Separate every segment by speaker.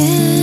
Speaker 1: again.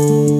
Speaker 1: Ooh.